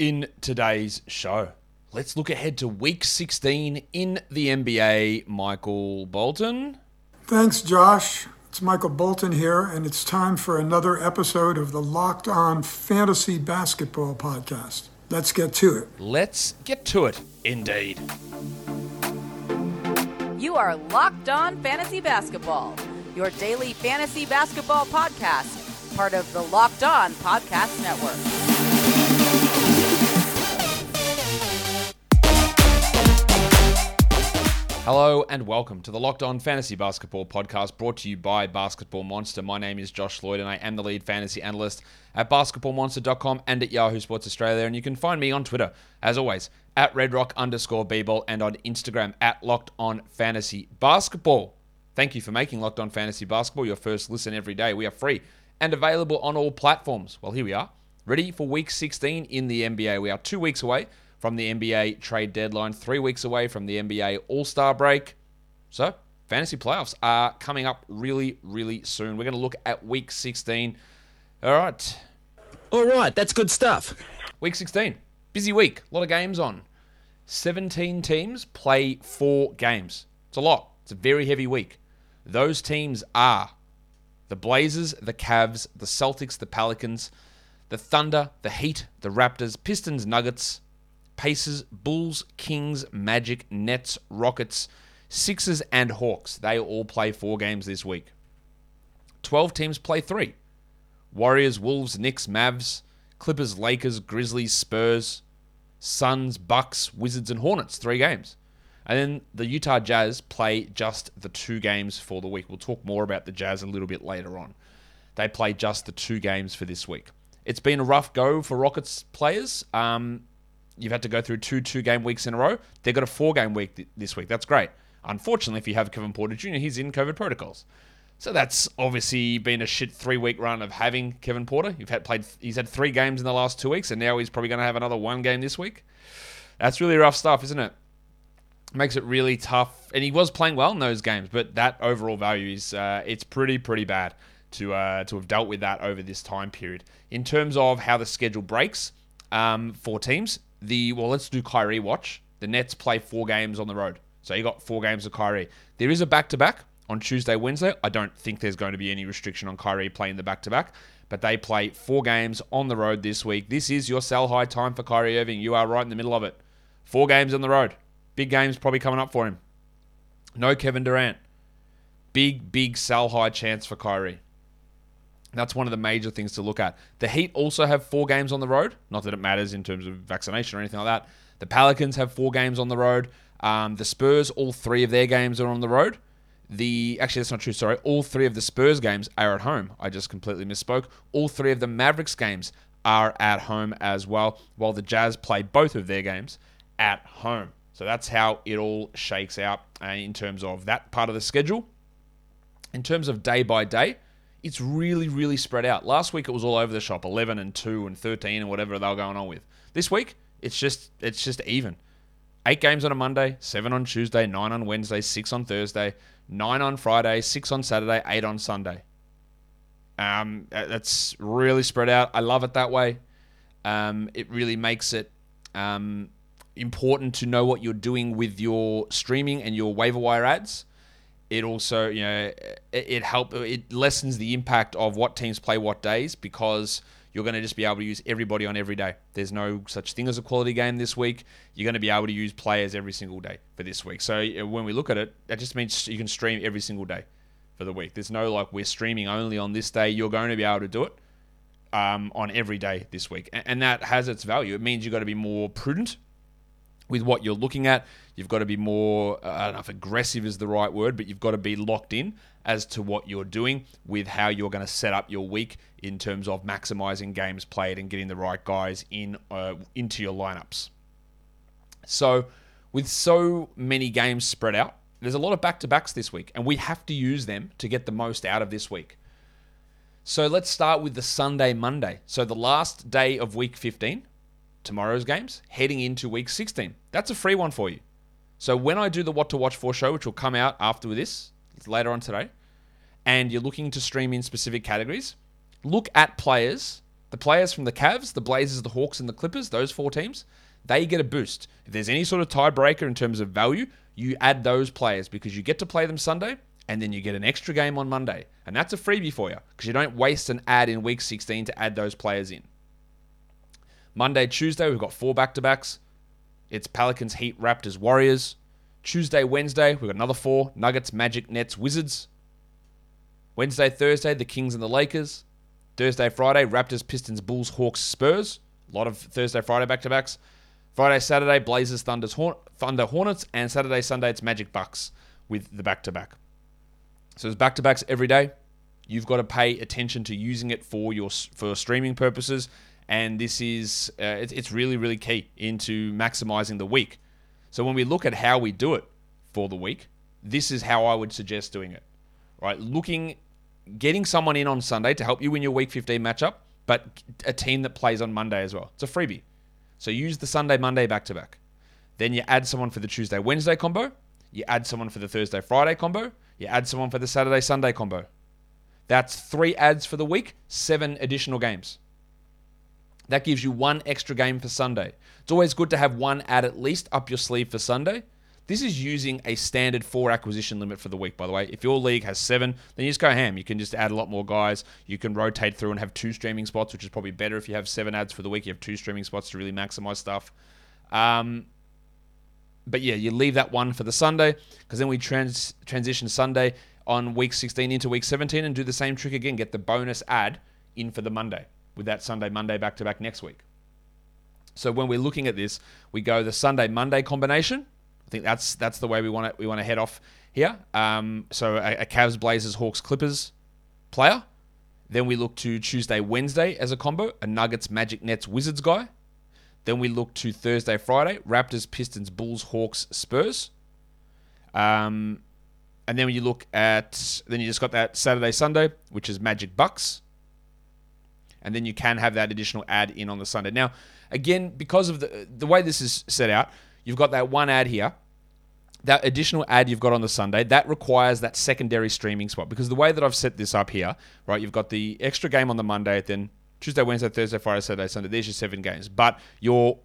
in today's show. Let's look ahead to week 16 in the NBA. Michael Bolton. Thanks, Josh. It's Michael Bolton here, and it's time for another episode of the Locked On Fantasy Basketball Podcast. Let's get to it. Let's get to it, indeed. You are Locked On Fantasy Basketball, your daily fantasy basketball podcast, part of the Locked On Podcast Network. Hello and welcome to the Locked On Fantasy Basketball podcast brought to you by Basketball Monster. My name is Josh Lloyd and I am the lead fantasy analyst at basketballmonster.com and at Yahoo Sports Australia. And you can find me on Twitter, as always, at redrock underscore bball and on Instagram at Locked On Fantasy Basketball. Thank you for making Locked On Fantasy Basketball your first listen every day. We are free and available on all platforms. Well, here we are, ready for week 16 in the NBA. We are two weeks away from the NBA trade deadline, three weeks away from the NBA All Star break. So, fantasy playoffs are coming up really, really soon. We're going to look at week 16. All right. All right, that's good stuff. Week 16. Busy week. A lot of games on. 17 teams play four games. It's a lot. It's a very heavy week. Those teams are the Blazers, the Cavs, the Celtics, the Pelicans, the Thunder, the Heat, the Raptors, Pistons, Nuggets, Pacers, Bulls, Kings, Magic, Nets, Rockets, Sixers, and Hawks. They all play four games this week. 12 teams play three Warriors, Wolves, Knicks, Mavs, Clippers, Lakers, Grizzlies, Spurs, Suns, Bucks, Wizards, and Hornets. Three games. And then the Utah Jazz play just the two games for the week. We'll talk more about the Jazz a little bit later on. They play just the two games for this week. It's been a rough go for Rockets players. Um, you've had to go through two two game weeks in a row. They've got a four game week th- this week. That's great. Unfortunately, if you have Kevin Porter Jr., he's in COVID protocols. So that's obviously been a shit three week run of having Kevin Porter. You've had played he's had three games in the last two weeks, and now he's probably going to have another one game this week. That's really rough stuff, isn't it? Makes it really tough. And he was playing well in those games, but that overall value is uh, it's pretty pretty bad to uh, to have dealt with that over this time period. In terms of how the schedule breaks um, for teams, the well, let's do Kyrie watch. The Nets play four games on the road, so you got four games of Kyrie. There is a back to back on Tuesday, Wednesday. I don't think there's going to be any restriction on Kyrie playing the back to back, but they play four games on the road this week. This is your sell high time for Kyrie Irving. You are right in the middle of it. Four games on the road. Big games probably coming up for him. No Kevin Durant. Big, big sell high chance for Kyrie. That's one of the major things to look at. The Heat also have four games on the road. Not that it matters in terms of vaccination or anything like that. The Pelicans have four games on the road. Um, the Spurs, all three of their games are on the road. The actually that's not true. Sorry, all three of the Spurs games are at home. I just completely misspoke. All three of the Mavericks games are at home as well, while the Jazz play both of their games at home. So that's how it all shakes out uh, in terms of that part of the schedule. In terms of day by day, it's really, really spread out. Last week it was all over the shop, 11 and 2 and 13 and whatever they were going on with. This week, it's just it's just even. Eight games on a Monday, seven on Tuesday, nine on Wednesday, six on Thursday, nine on Friday, six on Saturday, eight on Sunday. Um, that's really spread out. I love it that way. Um, it really makes it um, important to know what you're doing with your streaming and your waiver wire ads it also you know it, it help it lessens the impact of what teams play what days because you're going to just be able to use everybody on every day. There's no such thing as a quality game this week. You're going to be able to use players every single day for this week. So when we look at it, that just means you can stream every single day for the week. There's no like we're streaming only on this day. You're going to be able to do it um, on every day this week, and, and that has its value. It means you've got to be more prudent with what you're looking at. You've got to be more, uh, I don't know if aggressive is the right word, but you've got to be locked in as to what you're doing with how you're going to set up your week in terms of maximizing games played and getting the right guys in uh, into your lineups. So, with so many games spread out, there's a lot of back to backs this week, and we have to use them to get the most out of this week. So, let's start with the Sunday Monday. So, the last day of week 15 tomorrow's games, heading into week 16. That's a free one for you. So when I do the What to Watch for show, which will come out after this, later on today, and you're looking to stream in specific categories, look at players The players from the Cavs, the Blazers, the Hawks, and the Clippers, those four teams, they get a boost. If there's any sort of tiebreaker in terms of value, you add those players because you get to play them Sunday and then you get an extra game on Monday. And that's a freebie for you because you don't waste an ad in week 16 to add those players in. Monday, Tuesday, we've got four back to backs. It's Pelicans, Heat, Raptors, Warriors. Tuesday, Wednesday, we've got another four Nuggets, Magic, Nets, Wizards. Wednesday, Thursday, the Kings and the Lakers. Thursday, Friday, Raptors, Pistons, Bulls, Hawks, Spurs. A lot of Thursday, Friday back to backs. Friday, Saturday, Blazers, Thunders, Horn- Thunder, Hornets, and Saturday, Sunday, it's Magic Bucks with the back to back. So there's back to backs every day. You've got to pay attention to using it for your for streaming purposes, and this is uh, it's, it's really really key into maximizing the week. So when we look at how we do it for the week, this is how I would suggest doing it. Right, looking, getting someone in on Sunday to help you win your Week 15 matchup, but a team that plays on Monday as well. It's a freebie. So use the Sunday Monday back to back. Then you add someone for the Tuesday Wednesday combo. You add someone for the Thursday Friday combo. You add someone for the Saturday Sunday combo. That's three ads for the week, seven additional games. That gives you one extra game for Sunday. It's always good to have one ad at least up your sleeve for Sunday. This is using a standard four acquisition limit for the week, by the way. If your league has seven, then you just go ham. You can just add a lot more guys. You can rotate through and have two streaming spots, which is probably better if you have seven ads for the week. You have two streaming spots to really maximize stuff. Um, but yeah, you leave that one for the Sunday because then we trans- transition Sunday on week 16 into week 17 and do the same trick again. Get the bonus ad in for the Monday with that Sunday Monday back to back next week. So when we're looking at this, we go the Sunday Monday combination. I think that's that's the way we want to we want to head off here. Um, so a, a Cavs Blazers Hawks Clippers player. Then we look to Tuesday Wednesday as a combo, a Nuggets Magic Nets Wizards guy. Then we look to Thursday, Friday, Raptors, Pistons, Bulls, Hawks, Spurs. Um, and then when you look at, then you just got that Saturday, Sunday, which is Magic Bucks. And then you can have that additional ad in on the Sunday. Now, again, because of the the way this is set out, you've got that one ad here. That additional ad you've got on the Sunday, that requires that secondary streaming spot. Because the way that I've set this up here, right, you've got the extra game on the Monday, then Tuesday, Wednesday, Thursday, Friday, Saturday, Sunday. There's your seven games. But your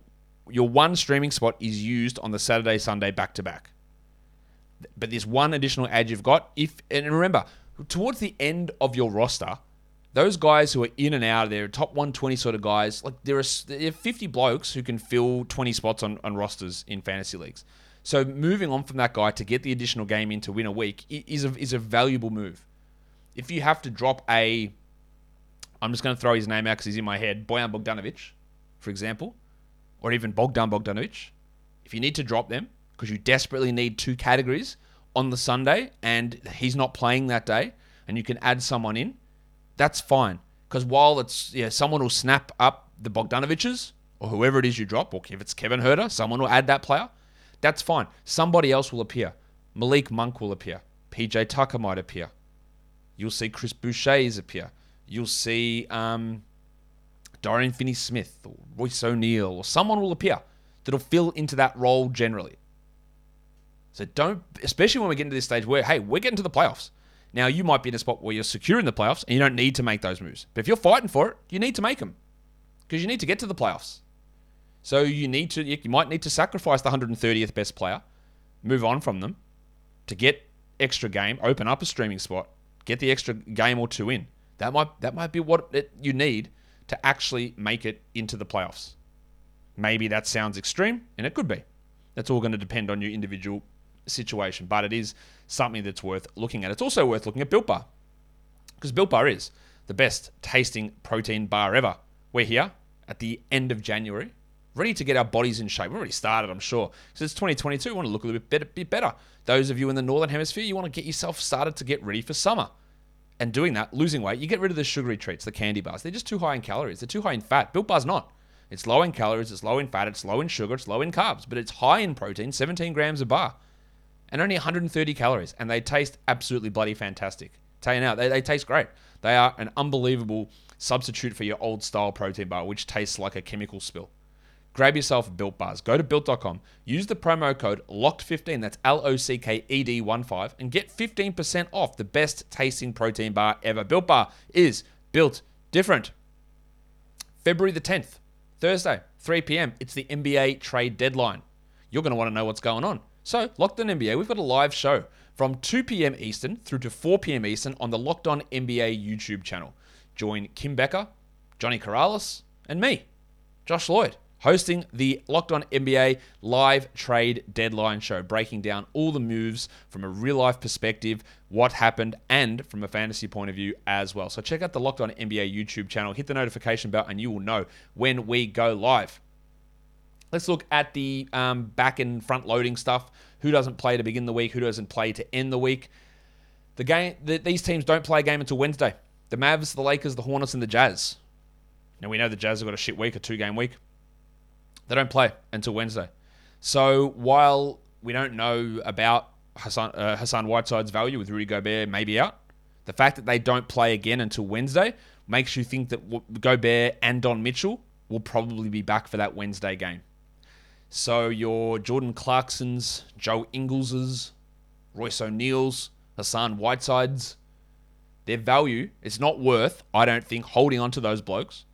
your one streaming spot is used on the Saturday, Sunday back to back. But this one additional ad you've got, if and remember, towards the end of your roster, those guys who are in and out, they're top 120 sort of guys. Like there are, there are 50 blokes who can fill 20 spots on, on rosters in fantasy leagues. So moving on from that guy to get the additional game in to win a week is a, is a valuable move. If you have to drop a, I'm just going to throw his name out because he's in my head, Bojan Bogdanovic, for example, or even Bogdan Bogdanovic. If you need to drop them because you desperately need two categories on the Sunday and he's not playing that day, and you can add someone in, that's fine. Because while it's yeah, someone will snap up the Bogdanoviches or whoever it is you drop, or if it's Kevin Huerter, someone will add that player. That's fine. Somebody else will appear. Malik Monk will appear. PJ Tucker might appear. You'll see Chris Boucher's appear. You'll see um, Dorian Finney-Smith or Royce O'Neal or someone will appear that'll fill into that role generally. So don't, especially when we get into this stage where, hey, we're getting to the playoffs. Now, you might be in a spot where you're secure in the playoffs and you don't need to make those moves. But if you're fighting for it, you need to make them because you need to get to the playoffs. So you need to, you might need to sacrifice the 130th best player, move on from them to get extra game, open up a streaming spot, get the extra game or two in. That might that might be what it, you need to actually make it into the playoffs. Maybe that sounds extreme, and it could be. That's all going to depend on your individual situation, but it is something that's worth looking at. It's also worth looking at Built Bar because Built Bar is the best tasting protein bar ever. We're here at the end of January, ready to get our bodies in shape. We've already started, I'm sure, because it's 2022. We want to look a little bit better, bit better. Those of you in the northern hemisphere, you want to get yourself started to get ready for summer. And doing that, losing weight, you get rid of the sugary treats, the candy bars. They're just too high in calories. They're too high in fat. Built Bar's not. It's low in calories, it's low in fat, it's low in sugar, it's low in carbs, but it's high in protein, 17 grams a bar, and only 130 calories. And they taste absolutely bloody fantastic. Tell you now, they, they taste great. They are an unbelievable substitute for your old style protein bar, which tastes like a chemical spill. Grab yourself Built Bars. Go to built.com, use the promo code LOCKED15, that's L O C K E D 1 5, and get 15% off the best tasting protein bar ever. Built Bar is built different. February the 10th, Thursday, 3 p.m. It's the NBA trade deadline. You're going to want to know what's going on. So, Locked On NBA, we've got a live show from 2 p.m. Eastern through to 4 p.m. Eastern on the Locked On NBA YouTube channel. Join Kim Becker, Johnny Corrales, and me, Josh Lloyd, hosting the Locked On NBA live trade deadline show, breaking down all the moves from a real life perspective, what happened, and from a fantasy point of view as well. So check out the Locked On NBA YouTube channel, hit the notification bell, and you will know when we go live. Let's look at the um, back and front loading stuff. Who doesn't play to begin the week? Who doesn't play to end the week? The game. The, these teams don't play a game until Wednesday. The Mavs, the Lakers, the Hornets, and the Jazz. Now we know the Jazz have got a shit week, a two-game week. They don't play until Wednesday. So while we don't know about Hassan, uh, Hassan Whiteside's value with Rudy Gobert maybe out, the fact that they don't play again until Wednesday makes you think that Gobert and Don Mitchell will probably be back for that Wednesday game. So your Jordan Clarksons, Joe Ingles's, Royce O'Neal's, Hassan Whiteside's, their value, it's not worth, I don't think, holding on to those blokes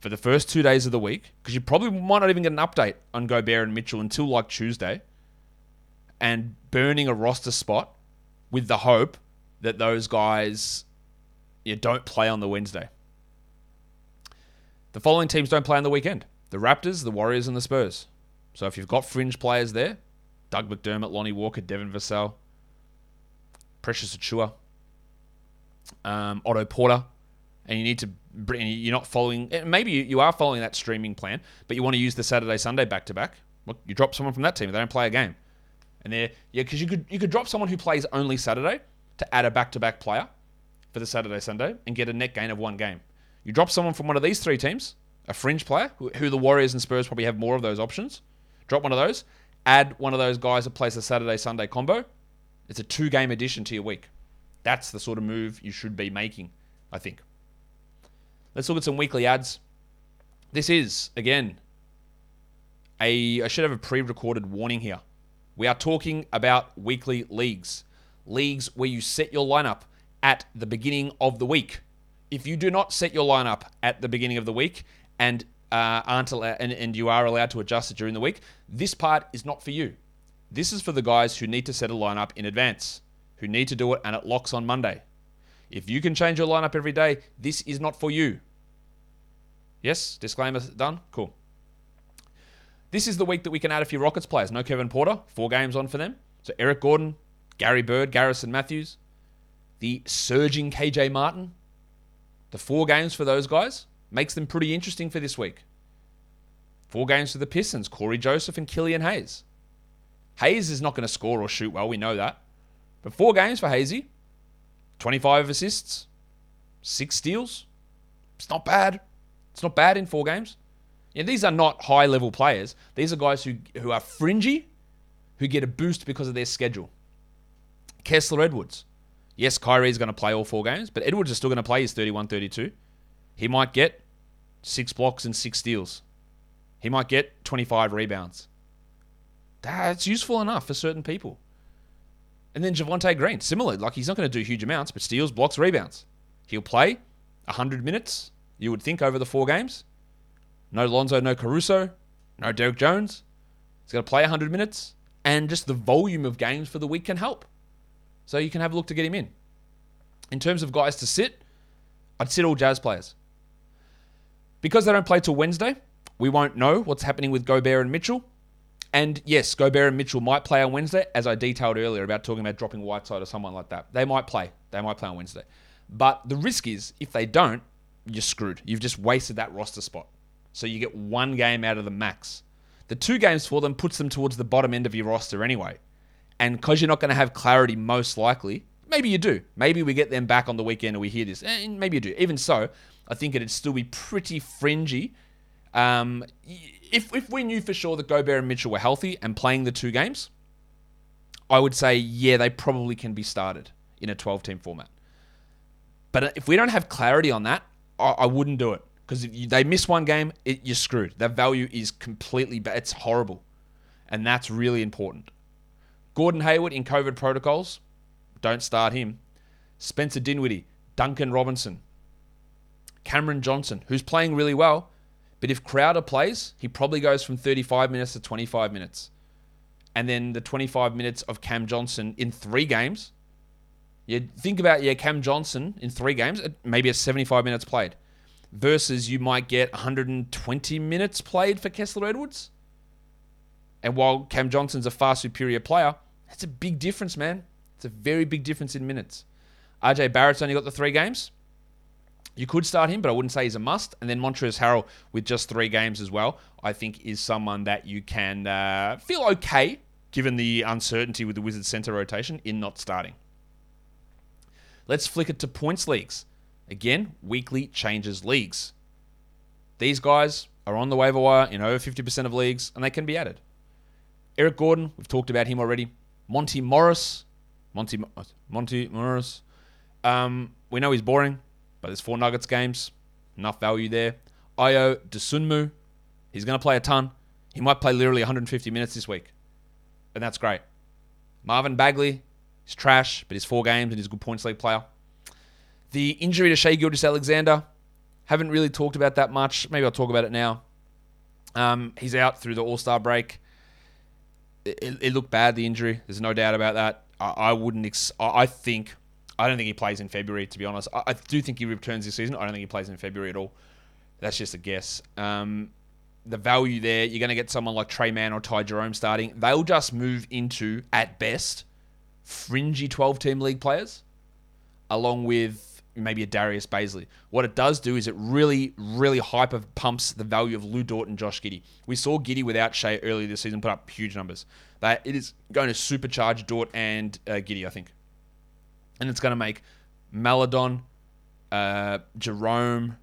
for the first two days of the week because you probably might not even get an update on Gobert and Mitchell until like Tuesday and burning a roster spot with the hope that those guys you don't play on the Wednesday. The following teams don't play on the weekend the Raptors, the Warriors, and the Spurs. So if you've got fringe players there, Doug McDermott, Lonnie Walker, Devin Vassell, Precious Achiuwa, um, Otto Porter, and you need to bring, you're not following, maybe you are following that streaming plan, but you want to use the Saturday Sunday back to back. You drop someone from that team, they don't play a game, and they're yeah, because you could you could drop someone who plays only Saturday to add a back to back player for the Saturday Sunday and get a net gain of one game. You drop someone from one of these three teams, a fringe player, who, who the Warriors and Spurs probably have more of those options. Drop one of those, add one of those guys that plays the Saturday Sunday combo. It's a two game addition to your week. That's the sort of move you should be making, I think. Let's look at some weekly ads. This is, again, a I should have a pre-recorded warning here. We are talking about weekly leagues. Leagues where you set your lineup at the beginning of the week. If you do not set your lineup at the beginning of the week and uh, aren't allowed, and, and you are allowed to adjust it during the week, this part is not for you. This is for the guys who need to set a lineup in advance, who need to do it and it locks on Monday. If you can change your lineup every day, this is not for you. Yes, disclaimer done? Cool. This is the week that we can add a few Rockets players. No Kevin Porter, four games on for them. So Eric Gordon, Gary Bird, Garrison Mathews, the surging KJ Martin. The four games for those guys makes them pretty interesting for this week. Four games for the Pistons, Cory Joseph and Killian Hayes. Hayes is not going to score or shoot well, we know that. But four games for Hazy, 25 assists, six steals. It's not bad. It's not bad in four games. Yeah, these are not high level players. These are guys who, who are fringy, who get a boost because of their schedule. Kessler Edwards. Yes, Kyrie's going to play all four games, but Edwards is still going to play his 31 32. He might get six blocks and six steals. He might get 25 rebounds. That's useful enough for certain people. And then Javonte Green, similar. Like he's not going to do huge amounts, but steals, blocks, rebounds. He'll play 100 minutes, you would think, over the four games. No Lonzo, no Caruso, no Derrick Jones. He's going to play 100 minutes, and just the volume of games for the week can help. So you can have a look to get him in. In terms of guys to sit, I'd sit all Jazz players. Because they don't play till Wednesday, we won't know what's happening with Gobert and Mitchell. And yes, Gobert and Mitchell might play on Wednesday, as I detailed earlier about talking about dropping Whiteside or someone like that. They might play. They might play on Wednesday. But the risk is, if they don't, you're screwed. You've just wasted that roster spot. So you get one game out of the max. The two games for them puts them towards the bottom end of your roster anyway. And because you're not going to have clarity, most likely, maybe you do. Maybe we get them back on the weekend and we hear this. And maybe you do. Even so, I think it'd still be pretty fringy. Um, if, if we knew for sure that Gobert and Mitchell were healthy and playing the two games, I would say, yeah, they probably can be started in a 12 team format. But if we don't have clarity on that, I, I wouldn't do it. Because if you, they miss one game, it, you're screwed. That value is completely bad. It's horrible. And that's really important. Gordon Hayward in COVID protocols, don't start him. Spencer Dinwiddie, Duncan Robinson, Cameron Johnson, who's playing really well, but if Crowder plays, he probably goes from 35 minutes to 25 minutes. And then the 25 minutes of Cam Johnson in three games. You think about, yeah, Cam Johnson in three games, maybe it's 75 minutes played, versus you might get 120 minutes played for Kessler Edwards. And while Cam Johnson's a far superior player, that's a big difference, man. It's a very big difference in minutes. RJ Barrett's only got the three games. You could start him, but I wouldn't say he's a must. And then Montrezl Harrell with just three games as well, I think is someone that you can uh, feel okay given the uncertainty with the Wizards center rotation in not starting. Let's flick it to points leagues. Again, weekly changes leagues. These guys are on the waiver wire in over 50% of leagues, and they can be added. Eric Gordon, we've talked about him already. Monte Morris, Monte Monte Morris. Um, we know he's boring. But there's four Nuggets games, enough value there. Ayo Dosunmu, he's going to play a ton. He might play literally 150 minutes this week, and that's great. Marvin Bagley, he's trash, but he's four games and he's a good points league player. The injury to Shai Gilgeous-Alexander, haven't really talked about that much. Maybe I'll talk about it now. Um, he's out through the All Star break. It, it, it, looked bad, the injury. There's no doubt about that. I, I wouldn't. Ex- I think I don't think he plays in February, to be honest. I, I, do think he returns this season. I don't think he plays in February at all. That's just a guess. Um, the value there, you're going to get someone like Tre Mann or Ty Jerome starting. They'll just move into, at best, fringy 12 team league players, along with maybe a Darius Bazley. What it does do is it really, really hyper pumps the value of Lu Dort and Josh Giddey. We saw Giddey without Shai earlier this season put up huge numbers. That it is going to supercharge Dort and uh, Giddey, I think and it's going to make Maledon, uh, Jerome,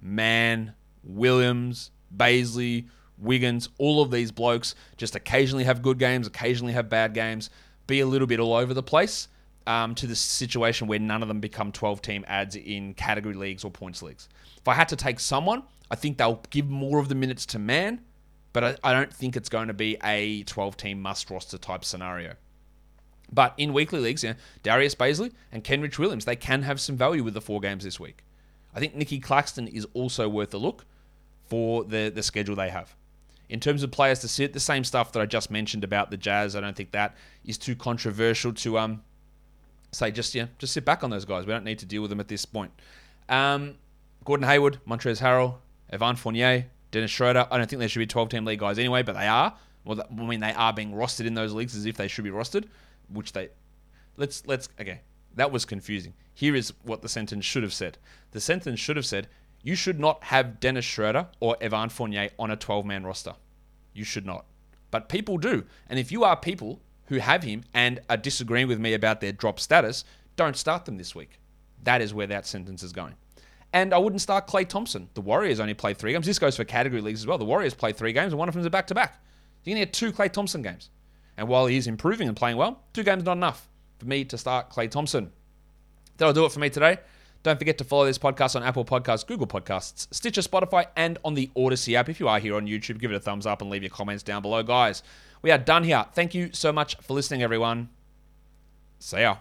Mann, Williams, Bazley, Wiggins, all of these blokes just occasionally have good games, occasionally have bad games, be a little bit all over the place um, to the situation where none of them become 12 team ads in category leagues or points leagues. If I had to take someone, I think they'll give more of the minutes to Mann, but I, I don't think it's going to be a 12 team must roster type scenario. But in weekly leagues, you know, Darius Bazley and Kenrich Williams, they can have some value with the four games this week. I think Nic Claxton is also worth a look for the, the schedule they have. In terms of players to sit, the same stuff that I just mentioned about the Jazz, I don't think that is too controversial to um say just yeah, just sit back on those guys. We don't need to deal with them at this point. Um, Gordon Hayward, Montrezl Harrell, Evan Fournier, Dennis Schroeder. I don't think they should be 12 team league guys anyway, but they are. Well, I mean, they are being rostered in those leagues as if they should be rostered which they let's let's okay that was confusing here is what the sentence should have said the sentence should have said you should not have dennis schroeder or evan fournier on a 12-man roster you should not but people do and if you are people who have him and are disagreeing with me about their drop status don't start them this week that is where that sentence is going and I wouldn't start Klay Thompson. The Warriors only played three games. This goes for category leagues as well. The Warriors played three games, and one of them is a back to back. You're going to get two Klay Thompson games. And while he is improving and playing well, two games not enough for me to start Klay Thompson. That'll do it for me today. Don't forget to follow this podcast on Apple Podcasts, Google Podcasts, Stitcher, Spotify, and on the Audacy app. If you are here on YouTube, give it a thumbs up and leave your comments down below, guys. We are done here. Thank you so much for listening, everyone. See ya.